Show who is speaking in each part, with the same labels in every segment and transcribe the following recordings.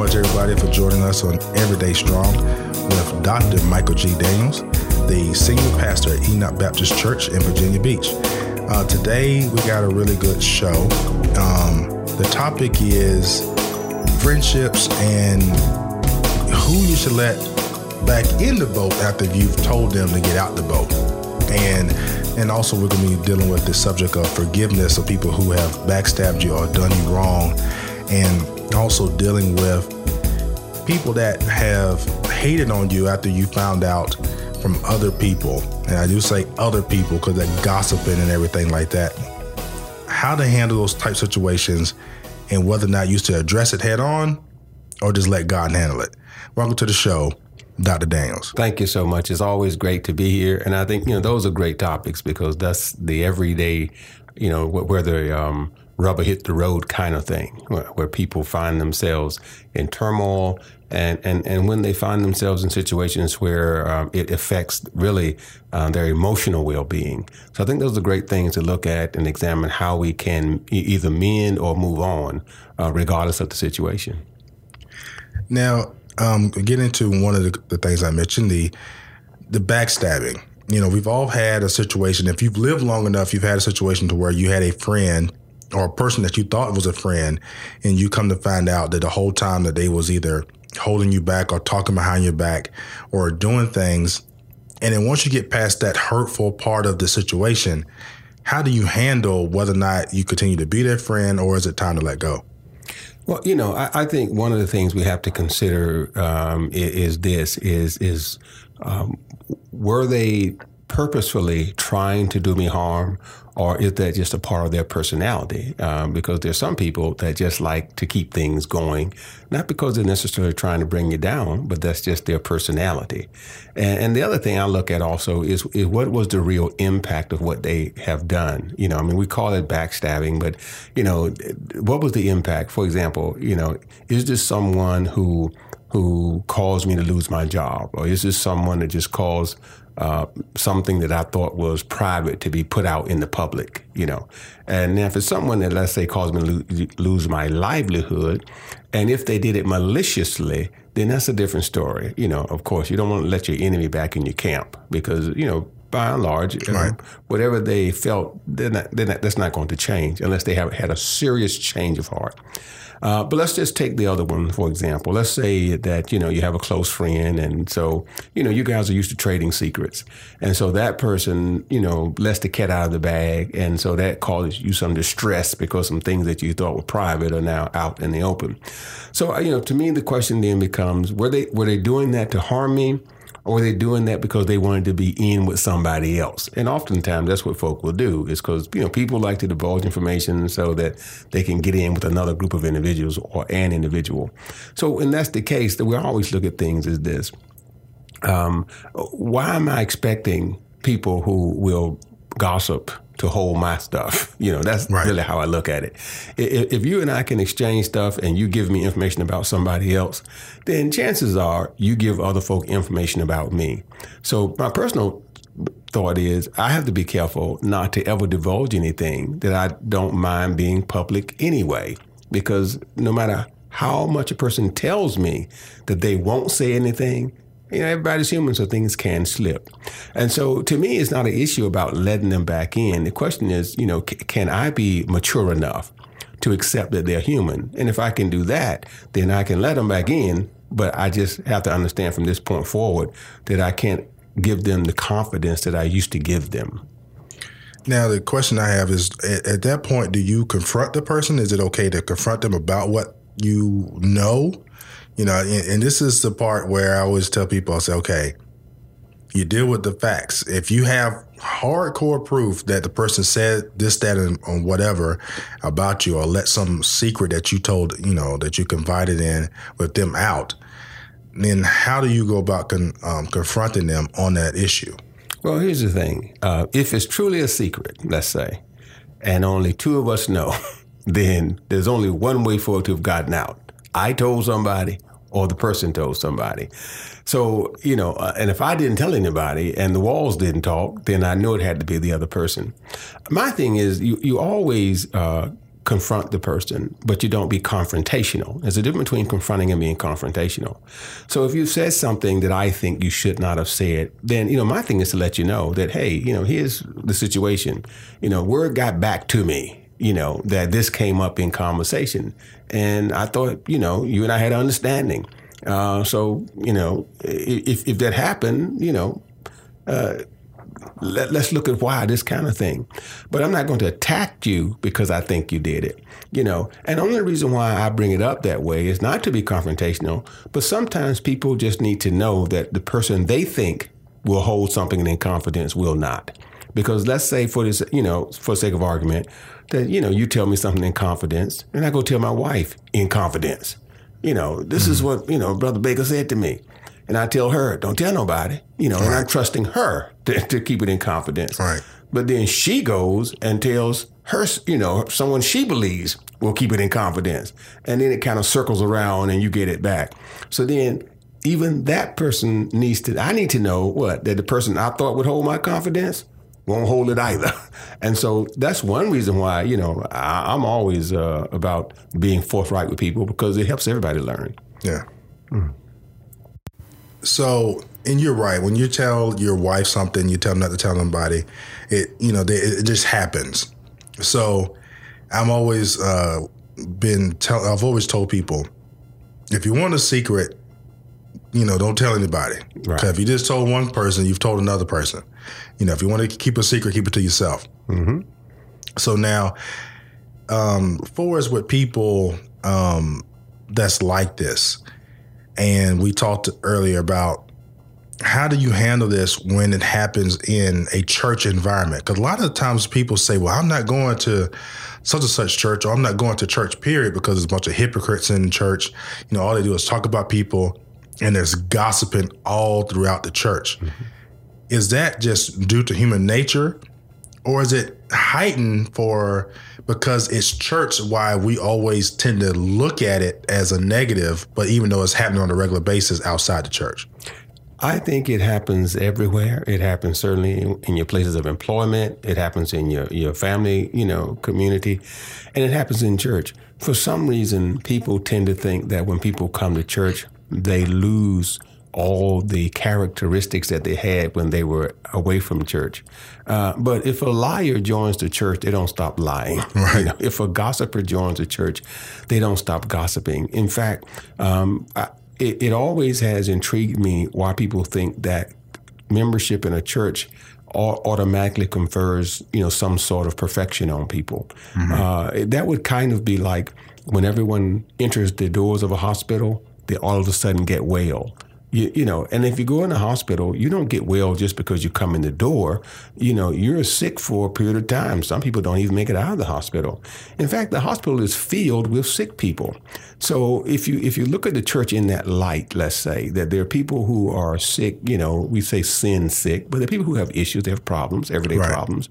Speaker 1: much, everybody, for joining us on Everyday Strong with Dr. Michael G. Daniels, the senior pastor at Enoch Baptist Church in Virginia Beach. Uh, today, we got a really good show. Um, the topic is friendships and who you should let back in the boat after you've told them to get out the boat. And and also we're going to be dealing with the subject of forgiveness of people who have backstabbed you or done you wrong and also dealing with people that have hated on you after you found out from other people. And I do say other people because they're gossiping and everything like that. How to handle those type situations and whether or not you should address it head on or just let God handle it. Welcome to the show. Dr. Daniels.
Speaker 2: Thank you so much. It's always great to be here. And I think, you know, those are great topics because that's the everyday, you know, where the um, rubber hit the road kind of thing, where, where, people find themselves in turmoil. And, and, and when they find themselves in situations where um, it affects really uh, their emotional well being. So I think those are great things to look at and examine how we can either mend or move on, uh, regardless of the situation.
Speaker 1: Now, um, get into one of the, the things I mentioned the the backstabbing. You know, we've all had a situation. If you've lived long enough, you've had a situation to where you had a friend or a person that you thought was a friend, and you come to find out that the whole time that they was either holding you back or talking behind your back or doing things. And then once you get past that hurtful part of the situation, how do you handle whether or not you continue to be their friend or is it time to let go?
Speaker 2: Well, you know, I, I, think one of the things we have to consider um, is, is, this: is is um, were they purposefully trying to do me harm, or is that just a part of their personality? Um, because there's some people that just like to keep things going, not because they're necessarily trying to bring you down, but that's just their personality. And, and the other thing I look at also is, is what was the real impact of what they have done? You know, I mean, we call it backstabbing, but you know, what was the impact? For example, you know, is this someone who who caused me to lose my job, or is this someone that just caused uh, something that I thought was private to be put out in the public, you know. And if it's someone that, let's say, caused me to lo- lose my livelihood, and if they did it maliciously, then that's a different story. You know, of course, you don't want to let your enemy back in your camp because, you know, by and large, right. whatever they felt, they're not, they're not, that's not going to change unless they have had a serious change of heart. Uh, but let's just take the other one, for example. Let's say that, you know, you have a close friend and so, you know, you guys are used to trading secrets. And so that person, you know, lets the cat out of the bag. And so that causes you some distress because some things that you thought were private are now out in the open. So, you know, to me, the question then becomes, were they, were they doing that to harm me? Or are they doing that because they wanted to be in with somebody else? And oftentimes that's what folk will do is because, you know, people like to divulge information so that they can get in with another group of individuals or an individual. So, and that's the case that we always look at things as this. Um, why am I expecting people who will gossip to hold my stuff. You know, that's right. really how I look at it. If you and I can exchange stuff and you give me information about somebody else, then chances are you give other folk information about me. So my personal thought is I have to be careful not to ever divulge anything that I don't mind being public anyway, because no matter how much a person tells me that they won't say anything, you know, everybody's human, so things can slip. And so to me, it's not an issue about letting them back in. The question is, you know, c- can I be mature enough to accept that they're human? And if I can do that, then I can let them back in. But I just have to understand from this point forward that I can't give them the confidence that I used to give them.
Speaker 1: Now, the question I have is at, at that point, do you confront the person? Is it okay to confront them about what you know? You know, and, and this is the part where I always tell people, I say, okay, you deal with the facts. If you have hardcore proof that the person said this, that, and, or whatever about you, or let some secret that you told, you know, that you confided in with them out, then how do you go about con, um, confronting them on that issue?
Speaker 2: Well, here's the thing: uh, if it's truly a secret, let's say, and only two of us know, then there's only one way for it to have gotten out. I told somebody, or the person told somebody. So, you know, uh, and if I didn't tell anybody and the walls didn't talk, then I knew it had to be the other person. My thing is, you, you always uh, confront the person, but you don't be confrontational. There's a difference between confronting and being confrontational. So if you said something that I think you should not have said, then, you know, my thing is to let you know that, hey, you know, here's the situation. You know, word got back to me, you know, that this came up in conversation. And I thought, you know, you and I had understanding. Uh, so, you know, if, if that happened, you know, uh, let, us look at why this kind of thing. But I'm not going to attack you because I think you did it. You know, and the only reason why I bring it up that way is not to be confrontational, but sometimes people just need to know that the person they think will hold something in confidence will not. Because let's say for this, you know, for sake of argument, that, you know, you tell me something in confidence and I go tell my wife in confidence. You know, this mm-hmm. is what, you know, Brother Baker said to me. And I tell her, don't tell nobody, you know, right. and I'm trusting her to, to, keep it in confidence.
Speaker 1: Right.
Speaker 2: But then she goes and tells her, you know, someone she believes will keep it in confidence. And then it kind of circles around and you get it back. So then even that person needs to, I need to know what? That the person I thought would hold my confidence won't hold it either. And so that's one reason why, you know, I, am always uh, about being forthright with people because it helps everybody learn.
Speaker 1: Yeah. Mm. So, and you're right. When you tell your wife something, you tell them not to tell anybody. It you know they, it just happens. So, I'm always uh, been tell. I've always told people, if you want a secret, you know, don't tell anybody. Right. If you just told one person, you've told another person. You know, if you want to keep a secret, keep it to yourself. Mm-hmm. So now, um, for as with people um, that's like this, and we talked earlier about how do you handle this when it happens in a church environment? Because a lot of times people say, well, I'm not going to such and such church, or I'm not going to church, period, because there's a bunch of hypocrites in church. You know, all they do is talk about people, and there's gossiping all throughout the church. Mm-hmm. Is that just due to human nature? Or is it heightened for because it's church why we always tend to look at it as a negative, but even though it's happening on a regular basis outside the church?
Speaker 2: I think it happens everywhere. It happens certainly in your places of employment. It happens in your, your family, you know, community, and it happens in church. For some reason, people tend to think that when people come to church, they lose all the characteristics that they had when they were away from church. Uh, but if a liar joins the church, they don't stop lying.
Speaker 1: Right. You know,
Speaker 2: if a gossiper joins the church, they don't stop gossiping. In fact, um, I, it, it always has intrigued me why people think that membership in a church automatically confers, you know, some sort of perfection on people. Mm-hmm. Uh, that would kind of be like when everyone enters the doors of a hospital, they all of a sudden get well. You, you, know, and if you go in the hospital, you don't get well just because you come in the door. You know, you're sick for a period of time. Some people don't even make it out of the hospital. In fact, the hospital is filled with sick people. So if you if you look at the church in that light, let's say that there are people who are sick. You know, we say sin sick, but there are people who have issues, they have problems, everyday right. problems.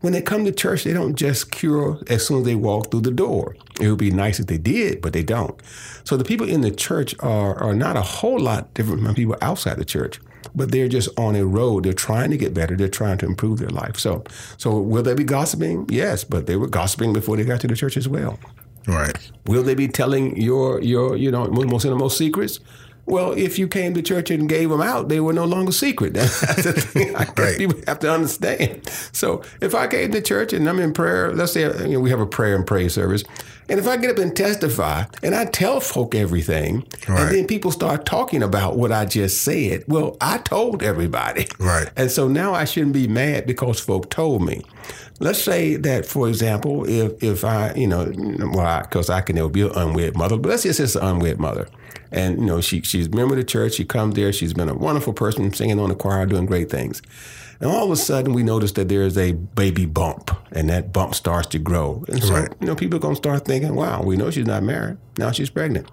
Speaker 2: When they come to church, they don't just cure as soon as they walk through the door. It would be nice if they did, but they don't. So the people in the church are, are not a whole lot different from people outside the church, but they're just on a road. They're trying to get better. They're trying to improve their life. So, so will they be gossiping? Yes, but they were gossiping before they got to the church as well.
Speaker 1: Right.
Speaker 2: Will they be telling your your you know most innermost secrets? Well, if you came to church and gave them out, they were no longer secret. That's the thing I right. people have to understand. So if I came to church and I'm in prayer, let's say you know, we have a prayer and praise service, and if I get up and testify and I tell folk everything, right. and then people start talking about what I just said, well, I told everybody.
Speaker 1: Right.
Speaker 2: And so now I shouldn't be mad because folk told me. Let's say that, for example, if if I, you know, well, because I, I, can never be an unwed mother, but let's just say it's an unwed mother. And, you know, she, she's a member of the church. She comes there. She's been a wonderful person, singing on the choir, doing great things. And all of a sudden, we notice that there's a baby bump, and that bump starts to grow. And so, right. you know, people are going to start thinking, wow, we know she's not married. Now she's pregnant.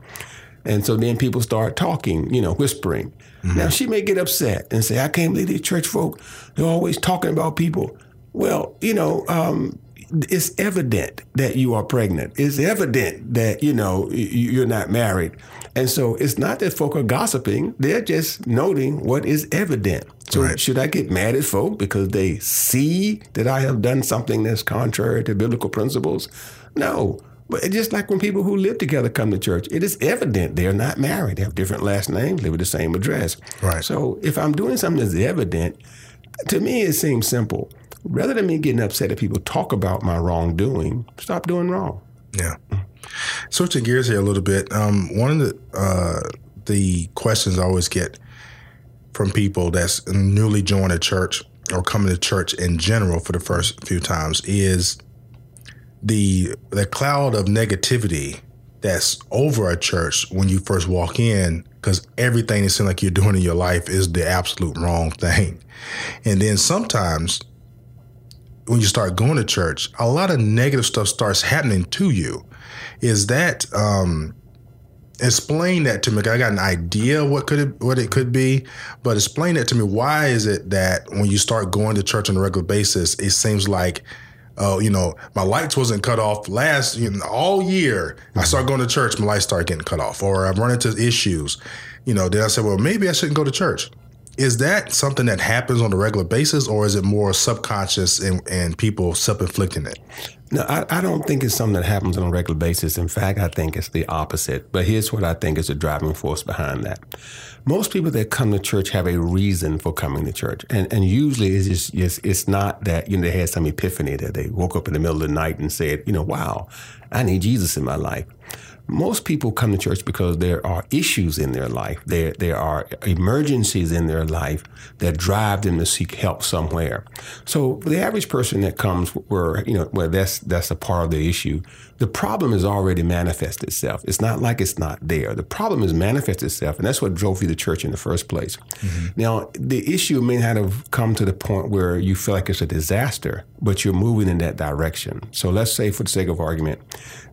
Speaker 2: And so then people start talking, you know, whispering. Mm-hmm. Now she may get upset and say, I can't believe these church folk, they're always talking about people. Well, you know, um, it's evident that you are pregnant. It's evident that you know you're not married, and so it's not that folk are gossiping. They're just noting what is evident. So right. should I get mad at folk because they see that I have done something that's contrary to biblical principles? No. But just like when people who live together come to church, it is evident they're not married. They have different last names, live at the same address.
Speaker 1: Right.
Speaker 2: So if I'm doing something that's evident, to me it seems simple. Rather than me getting upset if people talk about my wrongdoing, stop doing wrong.
Speaker 1: Yeah. Switching gears here a little bit. Um, one of the uh, the questions I always get from people that's newly joined a church or coming to church in general for the first few times is the the cloud of negativity that's over a church when you first walk in because everything it seems like you're doing in your life is the absolute wrong thing and then sometimes when you start going to church a lot of negative stuff starts happening to you is that um explain that to me i got an idea what could it what it could be but explain that to me why is it that when you start going to church on a regular basis it seems like oh, you know, my lights wasn't cut off last you know, all year. Mm-hmm. I started going to church, my lights started getting cut off, or I've run into issues. You know, then I said, well, maybe I shouldn't go to church. Is that something that happens on a regular basis, or is it more subconscious and, and people self inflicting it?
Speaker 2: No, I, I, don't think it's something that happens on a regular basis. In fact, I think it's the opposite. But here's what I think is the driving force behind that. Most people that come to church have a reason for coming to church. And, and usually it's just, it's, it's not that, you know, they had some epiphany that they woke up in the middle of the night and said, you know, wow, I need Jesus in my life most people come to church because there are issues in their life. There, there are emergencies in their life that drive them to seek help somewhere. So the average person that comes where, you know, where that's, that's a part of the issue, the problem has already manifested itself. It's not like it's not there. The problem has manifested itself, and that's what drove you to church in the first place. Mm-hmm. Now, the issue may not have come to the point where you feel like it's a disaster, but you're moving in that direction. So let's say, for the sake of argument,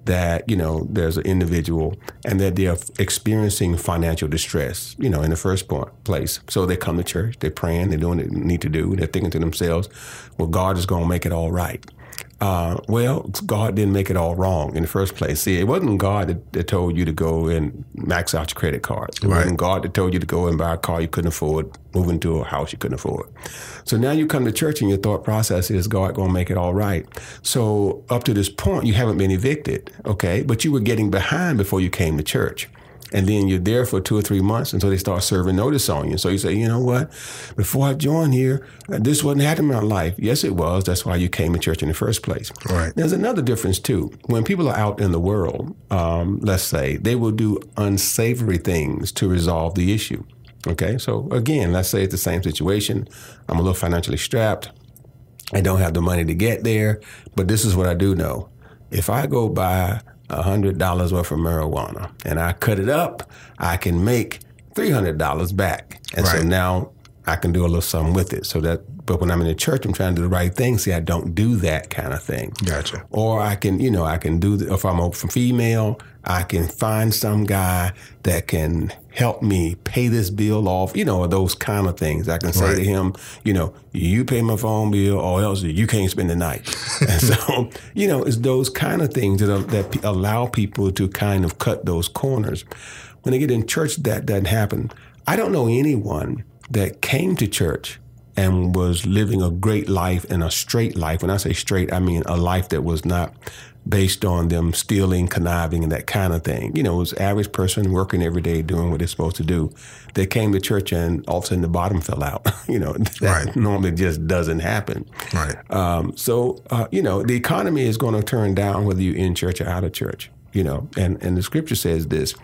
Speaker 2: that you know there's an individual and that they're experiencing financial distress you know in the first place so they come to church they're praying they're doing what they need to do they're thinking to themselves well god is going to make it all right uh, well, God didn't make it all wrong in the first place. See, it wasn't God that, that told you to go and max out your credit cards. It right. wasn't God that told you to go and buy a car you couldn't afford, move into a house you couldn't afford. So now you come to church and your thought process is God going to make it all right. So up to this point, you haven't been evicted, okay? But you were getting behind before you came to church and then you're there for two or three months until they start serving notice on you. So you say, you know what? Before I joined here, this wasn't happening in my life. Yes, it was. That's why you came to church in the first place.
Speaker 1: Right.
Speaker 2: There's another difference too. When people are out in the world, um, let's say they will do unsavory things to resolve the issue. Okay. So again, let's say it's the same situation. I'm a little financially strapped. I don't have the money to get there, but this is what I do know. If I go buy $100 worth of marijuana and I cut it up, I can make $300 back. And right. so now I can do a little something with it. So that, but when I'm in the church, I'm trying to do the right thing. See, I don't do that kind of thing.
Speaker 1: Gotcha.
Speaker 2: Or I can, you know, I can do, the, if I'm a female, I can find some guy that can help me pay this bill off, you know, those kind of things. I can say right. to him, you know, you pay my phone bill or else you can't spend the night. and so, you know, it's those kind of things that, are, that allow people to kind of cut those corners. When they get in church, that doesn't happen. I don't know anyone that came to church and was living a great life and a straight life. When I say straight, I mean a life that was not based on them stealing, conniving, and that kind of thing. You know, it was average person working every day doing what they're supposed to do. They came to church and all of a sudden the bottom fell out. you know, that right. normally just doesn't happen.
Speaker 1: Right.
Speaker 2: Um, so, uh, you know, the economy is going to turn down whether you're in church or out of church. You know, and, and the scripture says this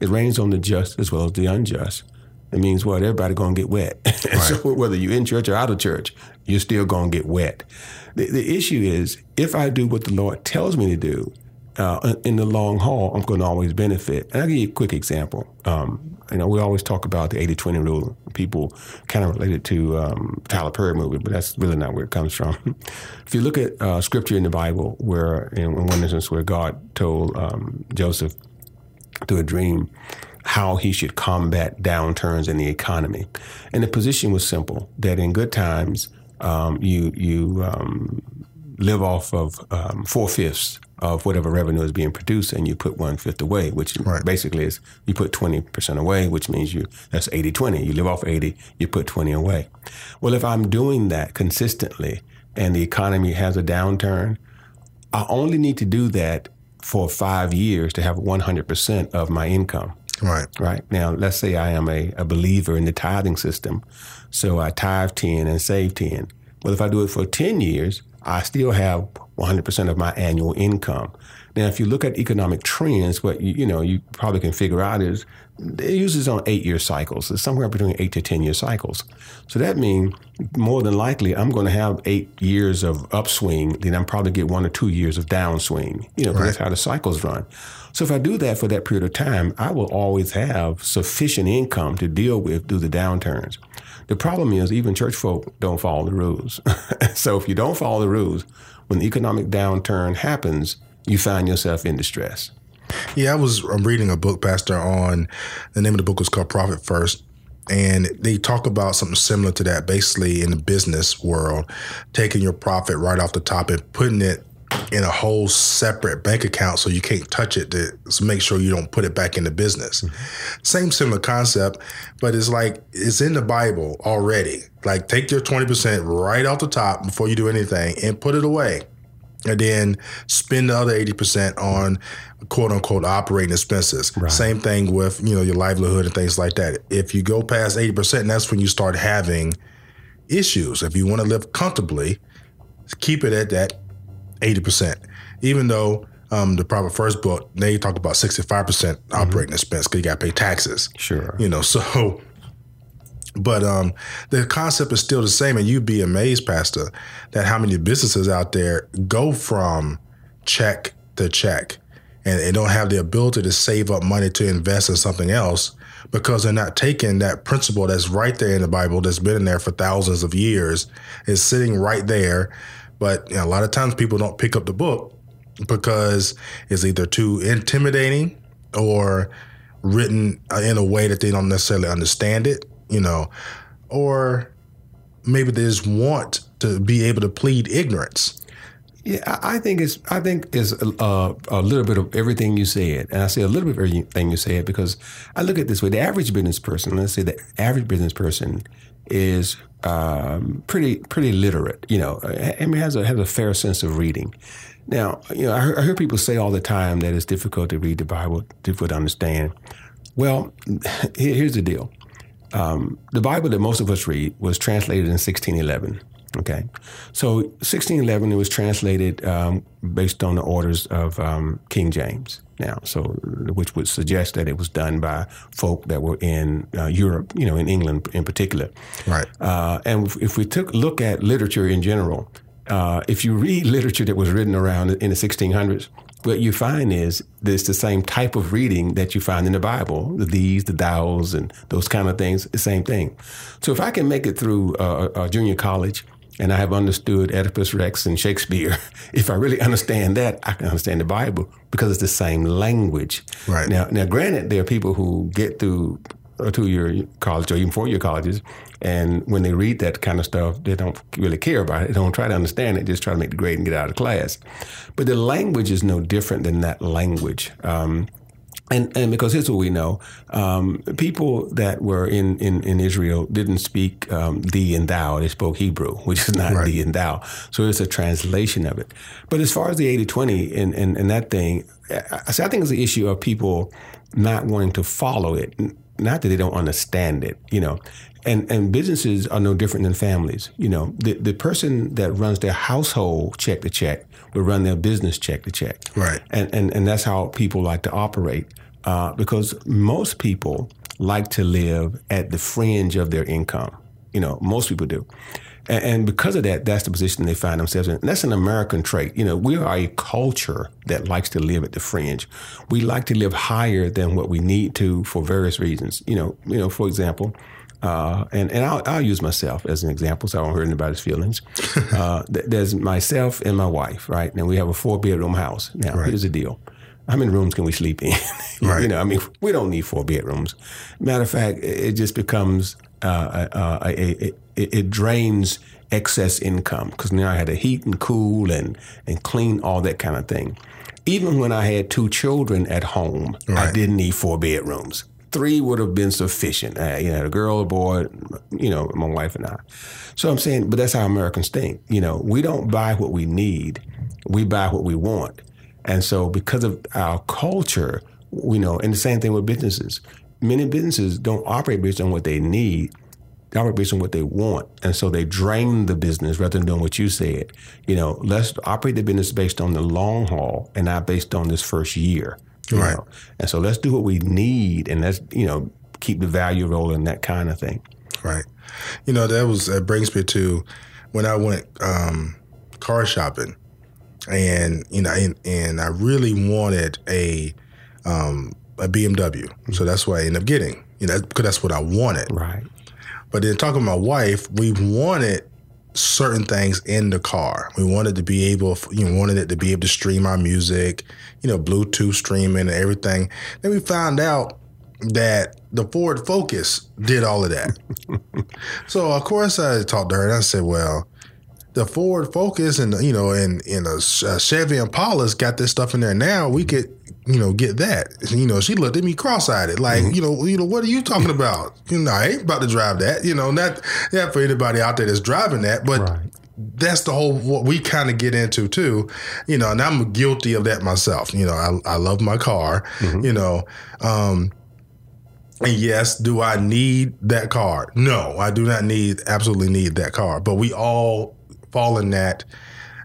Speaker 2: it rains on the just as well as the unjust. It means what? Everybody going to get wet. Right. so whether you're in church or out of church, you're still going to get wet. The, the issue is if I do what the Lord tells me to do, uh, in the long haul, I'm going to always benefit. And I'll give you a quick example. Um, you know, we always talk about the 80-20 rule. People kind of related to um, Tyler Perry movie, but that's really not where it comes from. if you look at uh, scripture in the Bible, where in one instance where God told um, Joseph through a dream how he should combat downturns in the economy, and the position was simple: that in good times, um, you you um, live off of um, four fifths of whatever revenue is being produced, and you put one fifth away, which right. basically is you put twenty percent away, which means you that's 80-20. You live off eighty, you put twenty away. Well, if I'm doing that consistently, and the economy has a downturn, I only need to do that for five years to have 100% of my income.
Speaker 1: Right.
Speaker 2: Right. Now, let's say I am a, a believer in the tithing system. So I tithe 10 and save 10. Well, if I do it for 10 years, I still have 100% of my annual income. Now, if you look at economic trends, what you, you know you probably can figure out is it uses on eight year cycles. It's somewhere between eight to 10 year cycles. So that means more than likely I'm going to have eight years of upswing, then I'm probably get one or two years of downswing, you know, right. that's how the cycles run. So if I do that for that period of time, I will always have sufficient income to deal with through the downturns. The problem is even church folk don't follow the rules. so if you don't follow the rules, when the economic downturn happens, you find yourself in distress.
Speaker 1: Yeah, I was I'm reading a book, Pastor, on the name of the book was called Profit First. And they talk about something similar to that, basically in the business world, taking your profit right off the top and putting it in a whole separate bank account so you can't touch it to make sure you don't put it back in the business. Mm-hmm. Same similar concept, but it's like it's in the Bible already. Like take your 20% right off the top before you do anything and put it away and then spend the other 80% on quote unquote operating expenses. Right. Same thing with, you know, your livelihood and things like that. If you go past 80%, that's when you start having issues. If you want to live comfortably, keep it at that 80%. Even though um, the Profit First book, they talk about 65% operating mm-hmm. expense because you got to pay taxes.
Speaker 2: Sure.
Speaker 1: You know, so but um, the concept is still the same, and you'd be amazed, Pastor, that how many businesses out there go from check to check, and they don't have the ability to save up money to invest in something else because they're not taking that principle that's right there in the Bible, that's been in there for thousands of years, is sitting right there. But you know, a lot of times people don't pick up the book because it's either too intimidating or written uh, in a way that they don't necessarily understand it you know, or maybe they just want to be able to plead ignorance.
Speaker 2: Yeah, I think it's I think it's a, a, little bit of everything you said, and I say a little bit of everything you said because I look at this way: the average business person, let's say the average business person is um, pretty pretty literate. You know, I mean has a has a fair sense of reading. Now, you know, I hear, I hear people say all the time that it's difficult to read the Bible, difficult to understand. Well, here's the deal: um, the Bible that most of us read was translated in 1611. Okay, so 1611 it was translated um, based on the orders of um, King James. Now, so which would suggest that it was done by folk that were in uh, Europe, you know, in England in particular.
Speaker 1: Right.
Speaker 2: Uh, and if, if we took look at literature in general, uh, if you read literature that was written around in the 1600s, what you find is it's the same type of reading that you find in the Bible, the these, the thous, and those kind of things, the same thing. So if I can make it through a junior college and I have understood Oedipus Rex and Shakespeare, if I really understand that, I can understand the Bible because it's the same language.
Speaker 1: Right.
Speaker 2: Now, now granted, there are people who get through a two-year college or even four-year colleges and when they read that kind of stuff, they don't really care about it. They don't try to understand it, just try to make the grade and get out of class. But the language is no different than that language. Um, and, and because here's what we know um, people that were in, in, in Israel didn't speak um, thee and thou, they spoke Hebrew, which is not right. thee and thou. So it's a translation of it. But as far as the 80 20 and, and, and that thing, I, I think it's the issue of people not wanting to follow it not that they don't understand it, you know. And and businesses are no different than families. You know, the the person that runs their household check to check will run their business check to check.
Speaker 1: Right.
Speaker 2: And and and that's how people like to operate uh, because most people like to live at the fringe of their income. You know, most people do. And, and because of that, that's the position they find themselves in. And that's an American trait. You know, we are a culture that likes to live at the fringe. We like to live higher than what we need to for various reasons. You know, you know, for example, uh, and and I'll, I'll, use myself as an example, so I won't hurt anybody's feelings. Uh, there's myself and my wife, right? And we have a four bedroom house. Now, right. here's the deal: how many rooms can we sleep in? right. You know, I mean, we don't need four bedrooms. Matter of fact, it just becomes uh, a, a, it, it drains excess income because now I had to heat and cool and and clean all that kind of thing. Even when I had two children at home, right. I didn't need four bedrooms. Three would have been sufficient. Uh, you know, a girl, a boy, you know, my wife and I. So I'm saying, but that's how Americans think. You know, we don't buy what we need, we buy what we want. And so because of our culture, you know, and the same thing with businesses. Many businesses don't operate based on what they need they operate based on what they want. And so they drain the business rather than doing what you said. You know, let's operate the business based on the long haul and not based on this first year.
Speaker 1: Right.
Speaker 2: Know? And so let's do what we need and let's, you know, keep the value rolling, that kind of thing.
Speaker 1: Right. You know, that was, that brings me to when I went um, car shopping and, you know, and, and I really wanted a, um, a BMW. So that's what I ended up getting, you know, because that's what I wanted.
Speaker 2: Right.
Speaker 1: But then talking to my wife, we wanted certain things in the car. We wanted to be able, you know, wanted it to be able to stream our music, you know, Bluetooth streaming and everything. Then we found out that the Ford Focus did all of that. so of course I talked to her and I said, well, the Ford Focus and you know and and a, a Chevy Impala's got this stuff in there now. We could you know, get that. You know, she looked at me cross-eyed, like, mm-hmm. you know, you know, what are you talking about? You know, I ain't about to drive that. You know, not not for anybody out there that's driving that, but right. that's the whole what we kind of get into too. You know, and I'm guilty of that myself. You know, I, I love my car. Mm-hmm. You know, um, and yes, do I need that car? No, I do not need absolutely need that car. But we all fall in that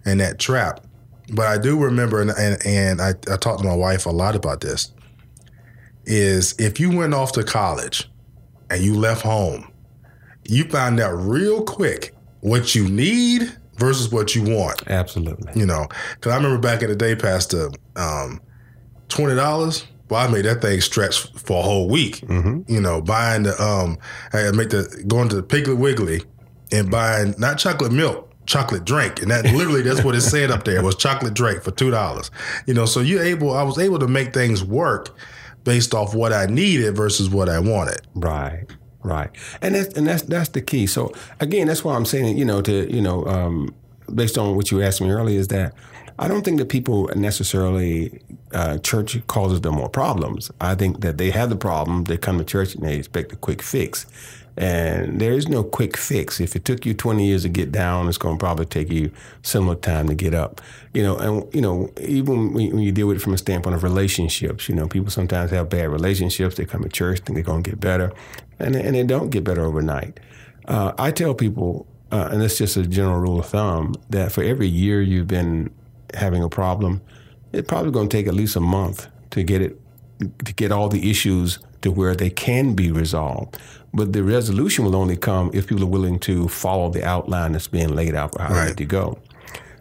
Speaker 1: in that trap. But I do remember, and, and, and I, I talked to my wife a lot about this, is if you went off to college and you left home, you find out real quick what you need versus what you want.
Speaker 2: Absolutely.
Speaker 1: You know, because I remember back in the day, Pastor, um, twenty dollars. Well, I made that thing stretch for a whole week. Mm-hmm. You know, buying the um, I make the going to the Piggly Wiggly and buying not chocolate milk, chocolate drink, and that literally that's what it said up there was chocolate drink for two dollars. You know, so you able I was able to make things work based off what I needed versus what I wanted.
Speaker 2: Right. Right. And that's and that's that's the key. So again, that's why I'm saying, you know, to you know, um, based on what you asked me earlier, is that I don't think that people necessarily uh, church causes them more problems. I think that they have the problem, they come to church and they expect a quick fix. And there is no quick fix. If it took you 20 years to get down, it's going to probably take you similar time to get up. You know, and, you know, even when, you deal with it from a standpoint of relationships, you know, people sometimes have bad relationships. They come to church, think they're going to get better, and, and they don't get better overnight. Uh, I tell people, uh, and it's just a general rule of thumb, that for every year you've been having a problem, it's probably going to take at least a month to get it, to get all the issues to where they can be resolved. But the resolution will only come if people are willing to follow the outline that's being laid out for how right. to go.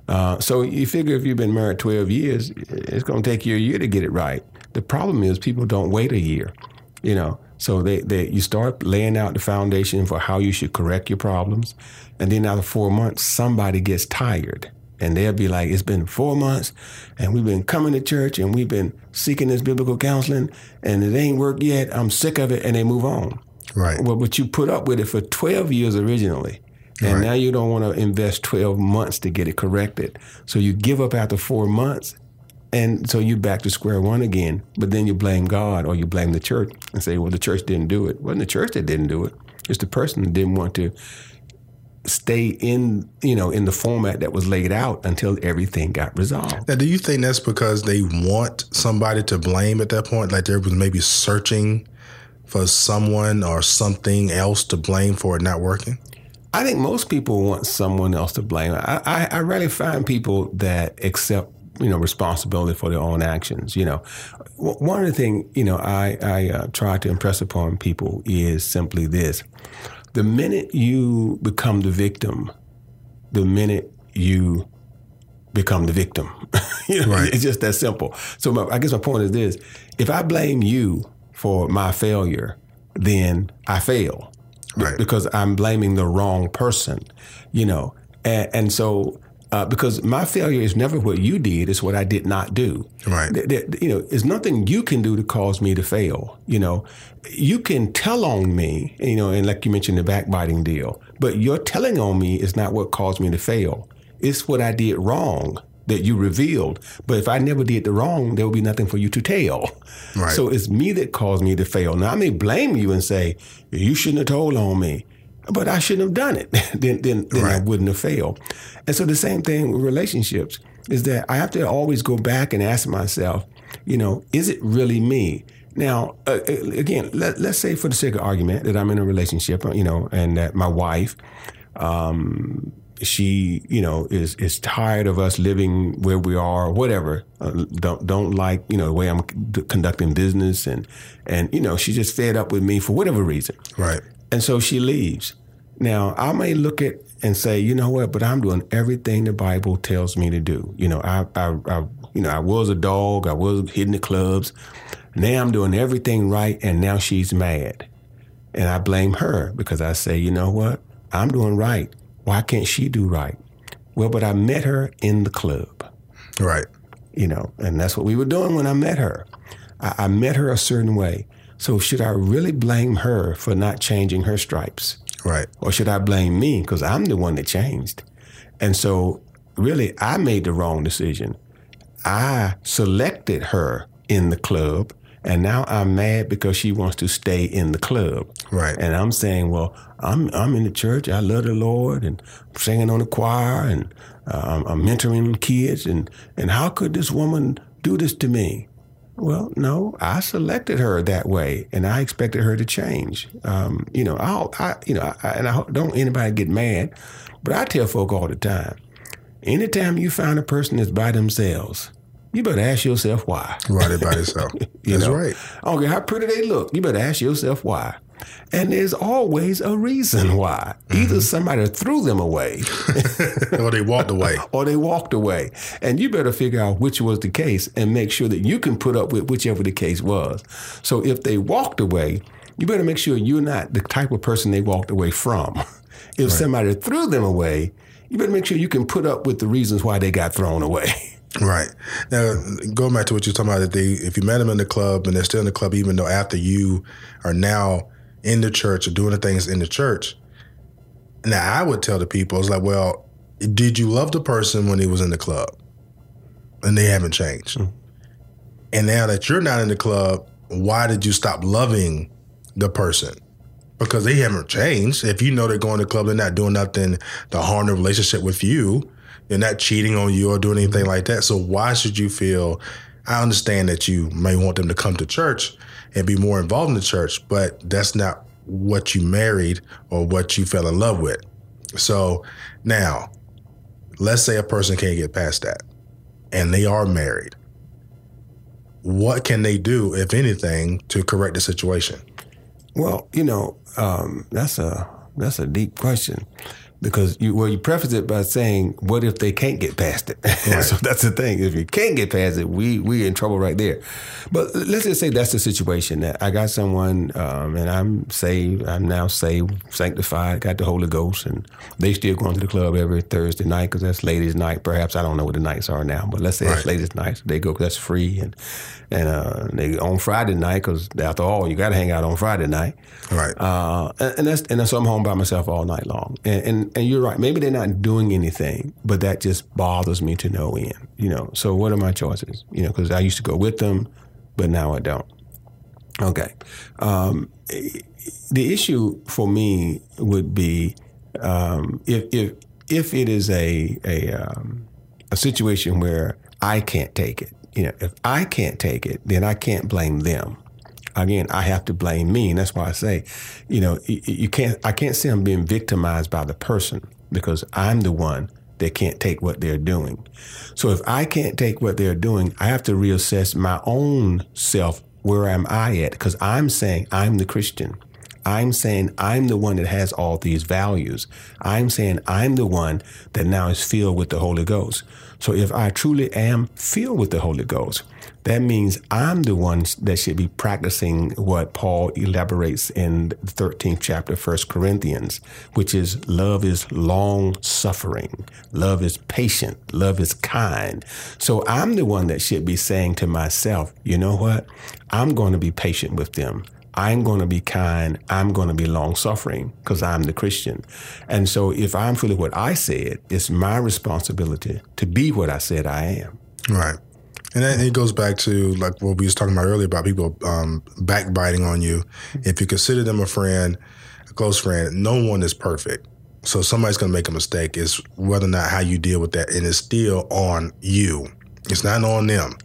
Speaker 2: Uh, so you figure if you've been married 12 years, it's going to take you a year to get it right. The problem is people don't wait a year, you know. So they, they you start laying out the foundation for how you should correct your problems, and then after four months, somebody gets tired, and they'll be like, "It's been four months, and we've been coming to church, and we've been seeking this biblical counseling, and it ain't worked yet. I'm sick of it," and they move on.
Speaker 1: Right.
Speaker 2: Well, but you put up with it for 12 years originally. And right. now you don't want to invest 12 months to get it corrected. So you give up after four months. And so you're back to square one again. But then you blame God or you blame the church and say, well, the church didn't do it. It wasn't the church that didn't do it. It's the person that didn't want to stay in, you know, in the format that was laid out until everything got resolved.
Speaker 1: Now, do you think that's because they want somebody to blame at that point? Like there was maybe searching for someone or something else to blame for it not working?
Speaker 2: I think most people want someone else to blame. I, I, I rarely find people that accept you know responsibility for their own actions. You know, one of the things you know I I uh, try to impress upon people is simply this: the minute you become the victim, the minute you become the victim. you know, right. It's just that simple. So my, I guess my point is this: if I blame you for my failure, then I fail.
Speaker 1: Right.
Speaker 2: Because I'm blaming the wrong person, you know. And, and so Uh, because my failure is never what you did; it's what I did not do.
Speaker 1: Right.
Speaker 2: Th- th- you know, there's nothing you can do to cause me to fail. You know, you can tell on me. You know, and like you mentioned, the backbiting deal. But your telling on me is not what caused me to fail. It's what I did wrong that you revealed. But if I never did the wrong, there would be nothing for you to tell.
Speaker 1: Right.
Speaker 2: So it's me that caused me to fail. Now I may blame you and say you shouldn't have told on me, but I shouldn't have done it. then then, then I wouldn't have failed. And so the same thing with relationships is that I have to always go back and ask myself, you know, is it really me? Now, uh, again, let, let's say for the sake of argument that I'm in a relationship, you know, and that my wife, um, she, you know, is is tired of us living where we are, or whatever. Uh, don't don't like, you know, the way I'm c- conducting business, and and you know, she's just fed up with me for whatever reason.
Speaker 1: Right.
Speaker 2: And so she leaves. Now, I may look at and say, you know what, but I'm doing everything the Bible tells me to do. You know, I, I, I you know, I was a dog, I was hitting the clubs. Now I'm doing everything right, and now she's mad. And I blame her because I say, you know what, I'm doing right. Why can't she do right? Well, but I met her in the club
Speaker 1: Right.
Speaker 2: you know, and that's what we were doing when I met her. I, I met her a certain way. So should I really blame her for not changing her stripes?
Speaker 1: Right.
Speaker 2: Or should I blame me because I'm the one that changed? And so really I made the wrong decision. I selected her in the club and now I'm mad because she wants to stay in the club.
Speaker 1: Right.
Speaker 2: And I'm saying, well, I'm I'm in the church. I love the Lord and I'm singing on the choir and uh, I'm, I'm mentoring kids. And and how could this woman do this to me? Well, no, I selected her that way, and I expected her to change. Um, you know, I'll, I, you know, I, and I don't anybody get mad, but I tell folk all the time. Anytime you find a person that's by themselves, you better ask yourself why.
Speaker 1: Right by itself.
Speaker 2: You
Speaker 1: That's
Speaker 2: know?
Speaker 1: right.
Speaker 2: I don't care how pretty they look. You better ask yourself why. And there's always a reason why. Either mm-hmm. somebody threw them away
Speaker 1: or they walked away.
Speaker 2: or they walked away. And you better figure out which was the case and make sure that you can put up with whichever the case was. So if they walked away, you better make sure you're not the type of person they walked away from. If somebody threw them away, you better make sure you can put up with the reasons why they got thrown away.
Speaker 1: Right. Now, going back to what you're talking about, that they, if you met them in the club and they're still in the club, even though after you are now in the church or doing the things in the church, now I would tell the people, it's like, well, did you love the person when he was in the club? And they haven't changed. Hmm. And now that you're not in the club, why did you stop loving the person? Because they haven't changed. If you know they're going to the club, they're not doing nothing to harm the relationship with you. They're not cheating on you or doing anything like that. So why should you feel? I understand that you may want them to come to church and be more involved in the church, but that's not what you married or what you fell in love with. So now, let's say a person can't get past that and they are married. What can they do, if anything, to correct the situation?
Speaker 2: Well, you know, um, that's a that's a deep question because you well you preface it by saying what if they can't get past it? So that's the thing. If you can't get past it we we in trouble right there. But let's just say that's the situation that i got someone um, and i'm saved. I'm now saved sanctified got the holy ghost and they still going to the club every thursday night because that's ladies night. Perhaps i don't know what the nights are now but let's say it's
Speaker 1: Right.
Speaker 2: ladies night. They go that's free and and uh, they on friday night because after all you got to hang out on friday night.
Speaker 1: Right.
Speaker 2: uh, and, and that's and so I'm home by myself all night long. And, and and you're right. Maybe they're not doing anything, but that just bothers me to no end. You know. So what are my choices? You know, because I used to go with them, but now I don't. Okay. Um, the issue for me would be um, if if if it is a a um, a situation where I can't take it. You know, if I can't take it, then I can't blame them again, I have to blame me, and that's why I say, you know, you, can't. I can't say I'm being victimized by the person because I'm the one that can't take what they're doing. So if I can't take what they're doing, I have to reassess my own self. Where am I at? Because I'm saying I'm the Christian. I'm saying I'm the one that has all these values. I'm saying I'm the one that now is filled with the Holy Ghost. So if I truly am filled with the Holy Ghost, that means I'm the one that should be practicing what Paul elaborates in the 13th chapter, 1 Corinthians, which is love is long suffering, love is patient, love is kind. So I'm the one that should be saying to myself, you know what? I'm going to be patient with them. I'm going to be kind. I'm going to be long suffering because I'm the Christian. And so if I'm fully what I said, it's my responsibility to be what I said I am.
Speaker 1: Right. And then it goes back to like what we was talking about earlier about people um, backbiting on you. If you consider them a friend, a close friend, no one is perfect. So somebody's going to make a mistake. It's whether or not how you deal with that, and it's still on you. It's not on them.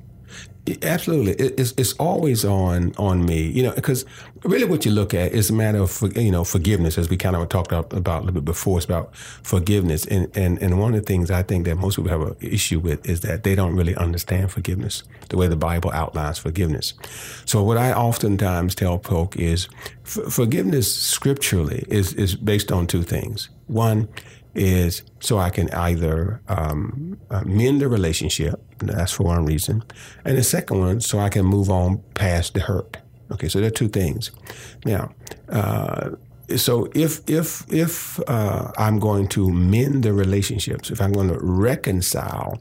Speaker 2: Absolutely, it's it's always on on me, you know, because really what you look at is a matter of you know forgiveness, as we kind of talked about, a little bit before. It's about forgiveness, and and and one of the things I think that most people have an issue with is that they don't really understand forgiveness the way the Bible outlines forgiveness. So what I oftentimes tell folk is f- forgiveness scripturally is is based on two things. One is so I can either um, uh, mend the relationship, that's for one reason, and the second one, so I can move on past the hurt. Okay, so there are two things. Now, uh, so if if if uh, I'm going to mend the relationships, if I'm going to reconcile,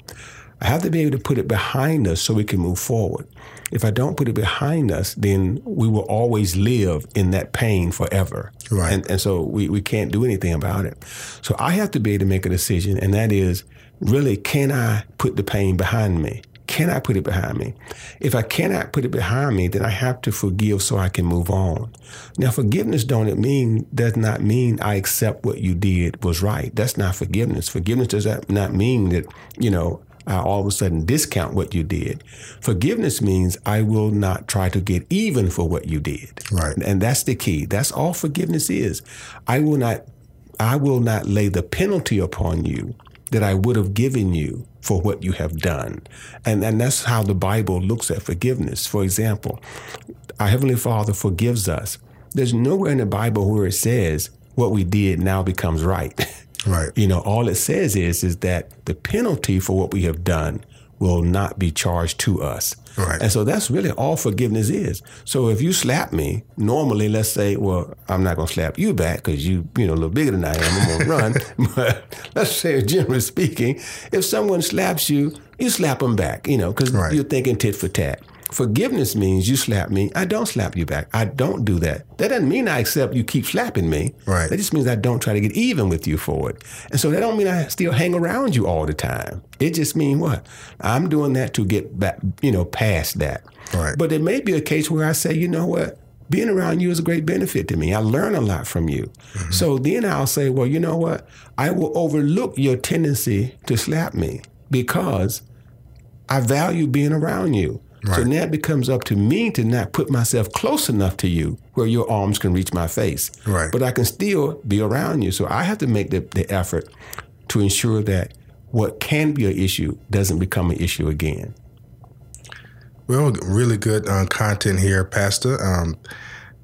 Speaker 2: I have to be able to put it behind us so we can move forward. If I don't put it behind us, then we will always live in that pain forever.
Speaker 1: Right.
Speaker 2: And, and so we, we can't do anything about it. So I have to be able to make a decision, and that is really, can I put the pain behind me? Can I put it behind me? If I cannot put it behind me, then I have to forgive so I can move on. Now, forgiveness don't it mean does not mean I accept what you did was right. That's not forgiveness. Forgiveness does not mean that you know I all of a sudden discount what you did. Forgiveness means I will not try to get even for what you did.
Speaker 1: Right.
Speaker 2: And that's the key. That's all forgiveness is. I will not I will not lay the penalty upon you that I would have given you for what you have done. And and that's how the Bible looks at forgiveness. For example, our Heavenly Father forgives us. There's nowhere in the Bible where it says what we did now becomes right.
Speaker 1: Right.
Speaker 2: You know, all it says is is that the penalty for what we have done will not be charged to us.
Speaker 1: Right.
Speaker 2: And so that's really all forgiveness is. So if you slap me, normally let's say, well, I'm not going to slap you back because you, you know, a little bigger than I am. I'm going to run. But let's say, generally speaking, if someone slaps you, you slap them back, you know, because
Speaker 1: Right.
Speaker 2: you're thinking tit for tat. Forgiveness means you slap me, I don't slap you back. I don't do that. That doesn't mean I accept you keep slapping me.
Speaker 1: Right.
Speaker 2: That just means I don't try to get even with you for it. And so that don't mean I still hang around you all the time. It just means what? I'm doing that to get back, you know, past that.
Speaker 1: Right.
Speaker 2: But it may be a case where I say, you know what? Being around you is a great benefit to me. I learn a lot from you. Mm-hmm. So then I'll say, well, you know what? I will overlook your tendency to slap me because I value being around you. So
Speaker 1: Right.
Speaker 2: now it becomes up to me to not put myself close enough to you where your arms can reach my face.
Speaker 1: Right.
Speaker 2: But I can still be around you. So I have to make the, the effort to ensure that what can be an issue doesn't become an issue again.
Speaker 1: Well, really good uh, content here, Pastor. Um,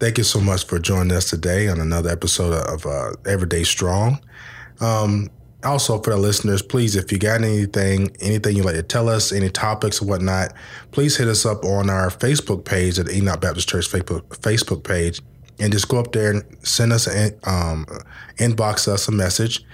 Speaker 1: thank you so much for joining us today on another episode of uh, Everyday Strong. Um, also, for the listeners, please, if you got anything, anything you'd like to tell us, any topics or whatnot, please hit us up on our Facebook page at Enoch Baptist Church Facebook page, and just go up there and send us an um, inbox us a message.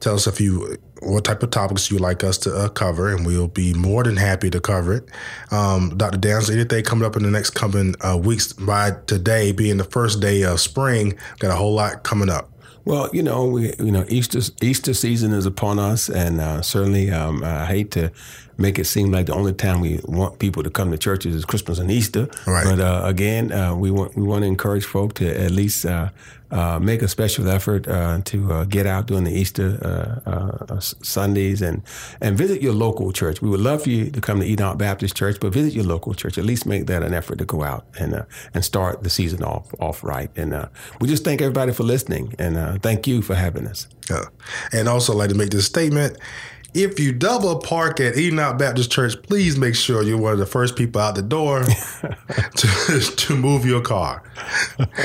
Speaker 1: Tell us if you what type of topics you'd like us to uh, cover, and we'll be more than happy to cover it. Um, Dr. Downs, anything coming up in the next coming uh, weeks? By today being the first day of spring, got a whole lot coming up.
Speaker 2: Well, you know, we you know Easter Easter season is upon us, and uh, certainly um, I hate to make it seem like the only time we want people to come to churches is Christmas and Easter.
Speaker 1: Right.
Speaker 2: But uh, again, uh, we want we want to encourage folk to at least uh, uh, make a special effort uh, to uh, get out during the Easter uh, uh, Sundays and and visit your local church. We would love for you to come to Enoch Baptist Church, but visit your local church. At least make that an effort to go out and uh, and start the season off off right. And uh, we just thank everybody for listening, and uh, thank you for having us.
Speaker 1: Uh, and also, I'd like to make this statement. If you double park at Enoch Baptist Church, please make sure you're one of the first people out the door to, to move your car.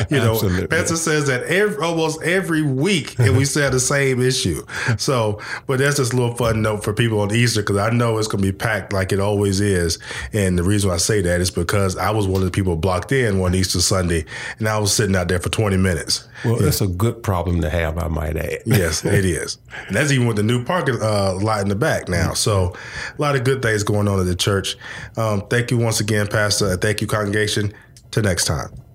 Speaker 1: You know,
Speaker 2: Absolutely.
Speaker 1: Pastor says that every, almost every week, and we say the same issue. So, but that's just a little fun note for people on Easter because I know it's going to be packed like it always is. And the reason I say that is because I was one of the people blocked in one Easter Sunday, and I was sitting out there for 20 minutes.
Speaker 2: Well, that's a good problem to have, I might add.
Speaker 1: Yes, it is. And that's even with the new parking uh, lot in the back now. So, a lot of good things going on at the church. Um, thank you once again, Pastor. Thank you, congregation. Till next time.